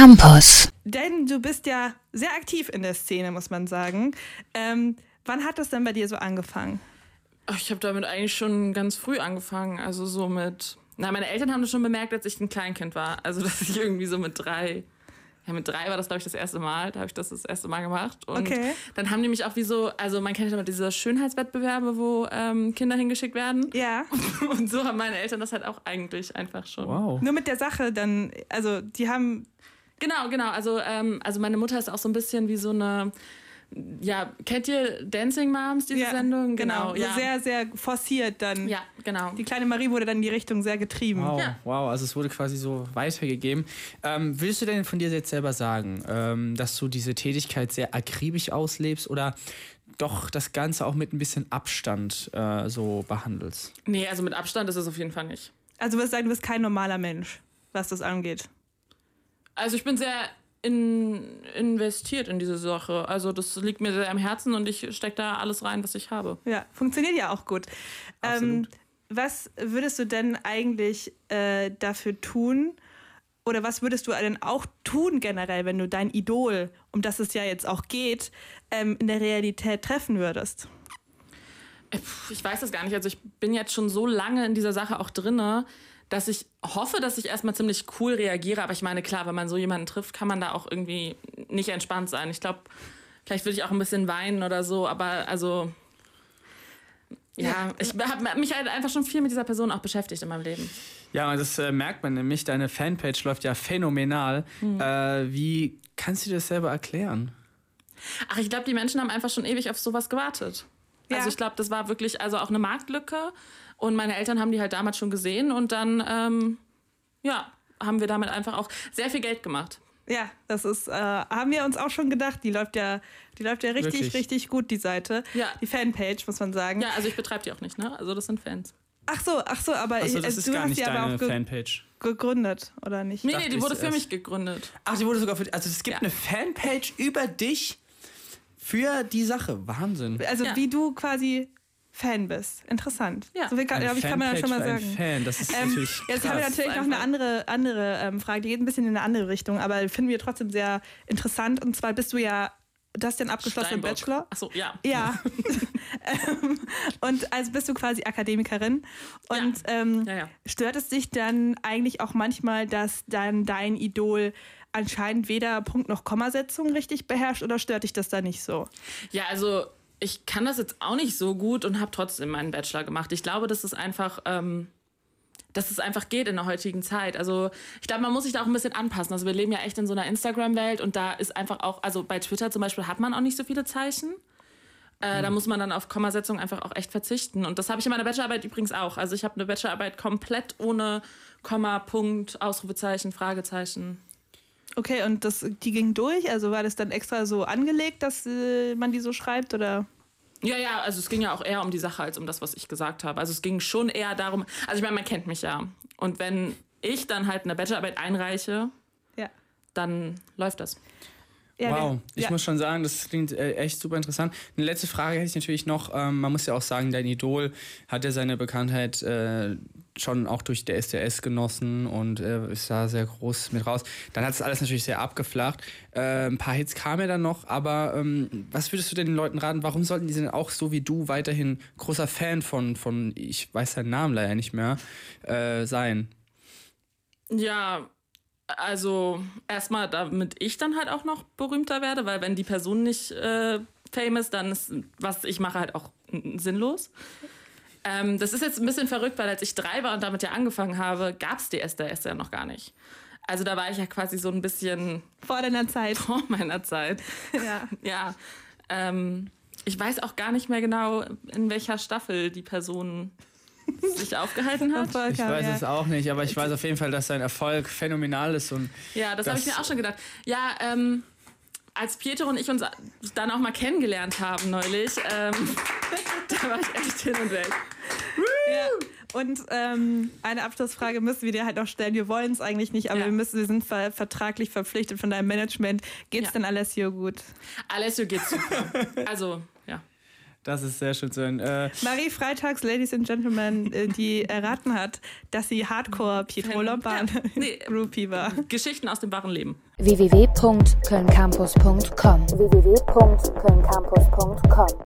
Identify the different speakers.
Speaker 1: Campus.
Speaker 2: Denn du bist ja sehr aktiv in der Szene, muss man sagen. Ähm, wann hat das denn bei dir so angefangen?
Speaker 3: Ich habe damit eigentlich schon ganz früh angefangen. Also so mit. Na, meine Eltern haben das schon bemerkt, als ich ein Kleinkind war. Also, dass ich irgendwie so mit drei. Ja, mit drei war das, glaube ich, das erste Mal. Da habe ich das das erste Mal gemacht. Und
Speaker 2: Okay.
Speaker 3: dann haben die mich auch wie so. Also, man kennt ja immer diese Schönheitswettbewerbe, wo ähm, Kinder hingeschickt werden.
Speaker 2: Ja.
Speaker 3: Und so haben meine Eltern das halt auch eigentlich einfach schon.
Speaker 4: Wow.
Speaker 2: Nur mit der Sache dann, also die haben,
Speaker 3: Genau, genau. Also, ähm, also meine Mutter ist auch so ein bisschen wie so eine. Ja, kennt ihr Dancing Moms, diese
Speaker 2: ja,
Speaker 3: Sendung? Genau,
Speaker 2: so
Speaker 3: ja.
Speaker 2: sehr, sehr forciert dann.
Speaker 3: ja, genau.
Speaker 2: Die kleine Marie wurde dann in die Richtung sehr getrieben.
Speaker 4: Wow,
Speaker 3: Ja.
Speaker 4: wow, also es wurde quasi so weitergegeben. Ähm, willst du denn von dir jetzt selber sagen, ähm, dass du diese Tätigkeit sehr akribisch auslebst oder doch das Ganze auch mit ein bisschen Abstand äh, so behandelst?
Speaker 3: Nee, also mit Abstand ist es auf jeden Fall nicht.
Speaker 2: Also du wirst sagen, du bist kein normaler Mensch, was das angeht.
Speaker 3: Also ich bin sehr in, investiert in diese Sache. Also das liegt mir sehr am Herzen und ich stecke da alles rein, was ich habe.
Speaker 2: Ja, funktioniert ja auch gut. Ähm, was würdest du denn eigentlich äh, dafür tun? Oder was würdest du denn auch tun generell, wenn du dein Idol, um das es ja jetzt auch geht, ähm, in der Realität treffen würdest?
Speaker 3: Äh, Ich weiß das gar nicht. Also ich bin jetzt schon so lange in dieser Sache auch drinne, dass ich hoffe, dass ich erstmal ziemlich cool reagiere. Aber ich meine, klar, wenn man so jemanden trifft, kann man da auch irgendwie nicht entspannt sein. Ich glaube, vielleicht würde ich auch ein bisschen weinen oder so, aber also. Ja, ich habe mich halt einfach schon viel mit dieser Person auch beschäftigt in meinem Leben.
Speaker 4: Ja, und das äh, merkt man nämlich. Deine Fanpage läuft ja phänomenal. Äh, wie kannst du dir das selber erklären?
Speaker 3: Ach, ich glaube, die Menschen haben einfach schon ewig auf sowas gewartet.
Speaker 2: Ja.
Speaker 3: Also ich glaube, das war wirklich also auch eine Marktlücke. Und meine Eltern haben die halt damals schon gesehen und dann, ähm, ja, haben wir damit einfach auch sehr viel Geld gemacht.
Speaker 2: Ja, das ist, äh, haben wir uns auch schon gedacht. Die läuft ja, die läuft ja richtig,
Speaker 4: Wirklich?
Speaker 2: richtig gut, die Seite.
Speaker 3: Ja.
Speaker 2: Die Fanpage, muss man sagen.
Speaker 3: Ja, also ich betreibe die auch nicht, ne? Also das sind Fans.
Speaker 2: Ach so, ach so, aber
Speaker 4: Achso,
Speaker 2: ich,
Speaker 4: das
Speaker 2: äh,
Speaker 4: ist
Speaker 2: du
Speaker 4: gar
Speaker 2: hast
Speaker 4: nicht
Speaker 2: die aber
Speaker 4: deine
Speaker 2: auch ge
Speaker 4: Fanpage.
Speaker 2: gegründet, oder nicht?
Speaker 3: Nee, nee, die
Speaker 4: ich
Speaker 3: wurde für mich gegründet.
Speaker 4: Ach, die wurde sogar für Also es gibt
Speaker 3: Ja.
Speaker 4: eine Fanpage über dich für die Sache. Wahnsinn.
Speaker 2: Also
Speaker 3: Ja.
Speaker 2: wie du quasi Fan bist. Interessant.
Speaker 3: Ja.
Speaker 2: So viel kann, ich, kann man ja schon mal sagen.
Speaker 4: Fan. Das ist
Speaker 2: Ähm,
Speaker 4: natürlich
Speaker 2: jetzt haben wir
Speaker 4: krass.
Speaker 2: natürlich noch eine andere, andere ähm, Frage, die geht ein bisschen in eine andere Richtung, aber finden wir trotzdem sehr interessant. Und zwar bist du ja, du hast ja einen abgeschlossenen
Speaker 3: Steinbock.
Speaker 2: Bachelor.
Speaker 3: Achso, ja.
Speaker 2: Ja. ähm, und also bist du quasi Akademikerin. Und ähm,
Speaker 3: Ja, ja.
Speaker 2: stört es dich dann eigentlich auch manchmal, dass dann dein Idol anscheinend weder Punkt noch Kommasetzung richtig beherrscht oder stört dich das da nicht so?
Speaker 3: Ja, also ich kann das jetzt auch nicht so gut und habe trotzdem meinen Bachelor gemacht. Ich glaube, dass es einfach, ähm, dass es einfach geht in der heutigen Zeit. Also ich glaube, man muss sich da auch ein bisschen anpassen. Also wir leben ja echt in so einer Instagram-Welt und da ist einfach auch, also bei Twitter zum Beispiel hat man auch nicht so viele Zeichen. Äh, Da muss man dann auf Kommasetzung einfach auch echt verzichten. Und das habe ich in meiner Bachelorarbeit übrigens auch. Also ich habe eine Bachelorarbeit komplett ohne Komma, Punkt, Ausrufezeichen, Fragezeichen.
Speaker 2: Okay, und das, die ging durch? Also war das dann extra so angelegt, dass äh, man die so schreibt? Oder?
Speaker 3: Ja, ja, also es ging ja auch eher um die Sache als um das, was ich gesagt habe. Also es ging schon eher darum, also ich meine, man kennt mich ja. Und wenn ich dann halt eine Bachelorarbeit einreiche,
Speaker 2: Ja.
Speaker 3: dann läuft das.
Speaker 2: ja
Speaker 4: Wow, ich
Speaker 2: ja.
Speaker 4: muss schon sagen, das klingt äh, echt super interessant. Eine letzte Frage hätte ich natürlich noch. Ähm, man muss ja auch sagen, dein Idol hat ja seine Bekanntheit äh, schon auch durch der SDS genossen und äh, ist da sehr groß mit raus. Dann hat es alles natürlich sehr abgeflacht. Äh, ein paar Hits kamen ja dann noch, aber ähm, was würdest du denn den Leuten raten? Warum sollten die denn auch so wie du weiterhin großer Fan von, von ich weiß seinen Namen leider nicht mehr, äh, sein?
Speaker 3: Ja, also erstmal, damit ich dann halt auch noch berühmter werde, weil wenn die Person nicht äh, famous, dann ist, was ich mache, halt auch sinnlos. Ähm, das ist jetzt ein bisschen verrückt, weil als ich drei war und damit ja angefangen habe, gab es die SDS ja noch gar nicht. Also da war ich ja quasi so ein bisschen
Speaker 2: Vor deiner Zeit.
Speaker 3: vor meiner Zeit.
Speaker 2: ja.
Speaker 3: Ja. Ähm, ich weiß auch gar nicht mehr genau, in welcher Staffel die Person sich aufgehalten hat.
Speaker 4: Ich weiß es auch nicht, aber ich weiß auf jeden Fall, dass sein Erfolg phänomenal ist und
Speaker 3: Ja, das, habe ich mir auch schon gedacht. Ja, ähm, als Pietro und ich uns dann auch mal kennengelernt haben neulich, ähm, da war ich echt hin und weg.
Speaker 2: Ja. Und ähm, eine Abschlussfrage müssen wir dir halt noch stellen. Wir wollen es eigentlich nicht, aber
Speaker 3: ja.
Speaker 2: wir müssen, wir sind ver vertraglich verpflichtet von deinem Management. Geht's
Speaker 3: ja.
Speaker 2: denn Alessio gut?
Speaker 3: Alessio geht's super. also, ja.
Speaker 4: Das ist sehr schön zu hören. Äh
Speaker 2: Marie Freitags, Ladies and Gentlemen, äh, die erraten hat, dass sie Hardcore-Pitroloban-Groupie
Speaker 3: ja, nee,
Speaker 2: äh, war.
Speaker 3: Geschichten aus dem wahren Leben.
Speaker 1: www.kölncampus.com www.kölncampus.com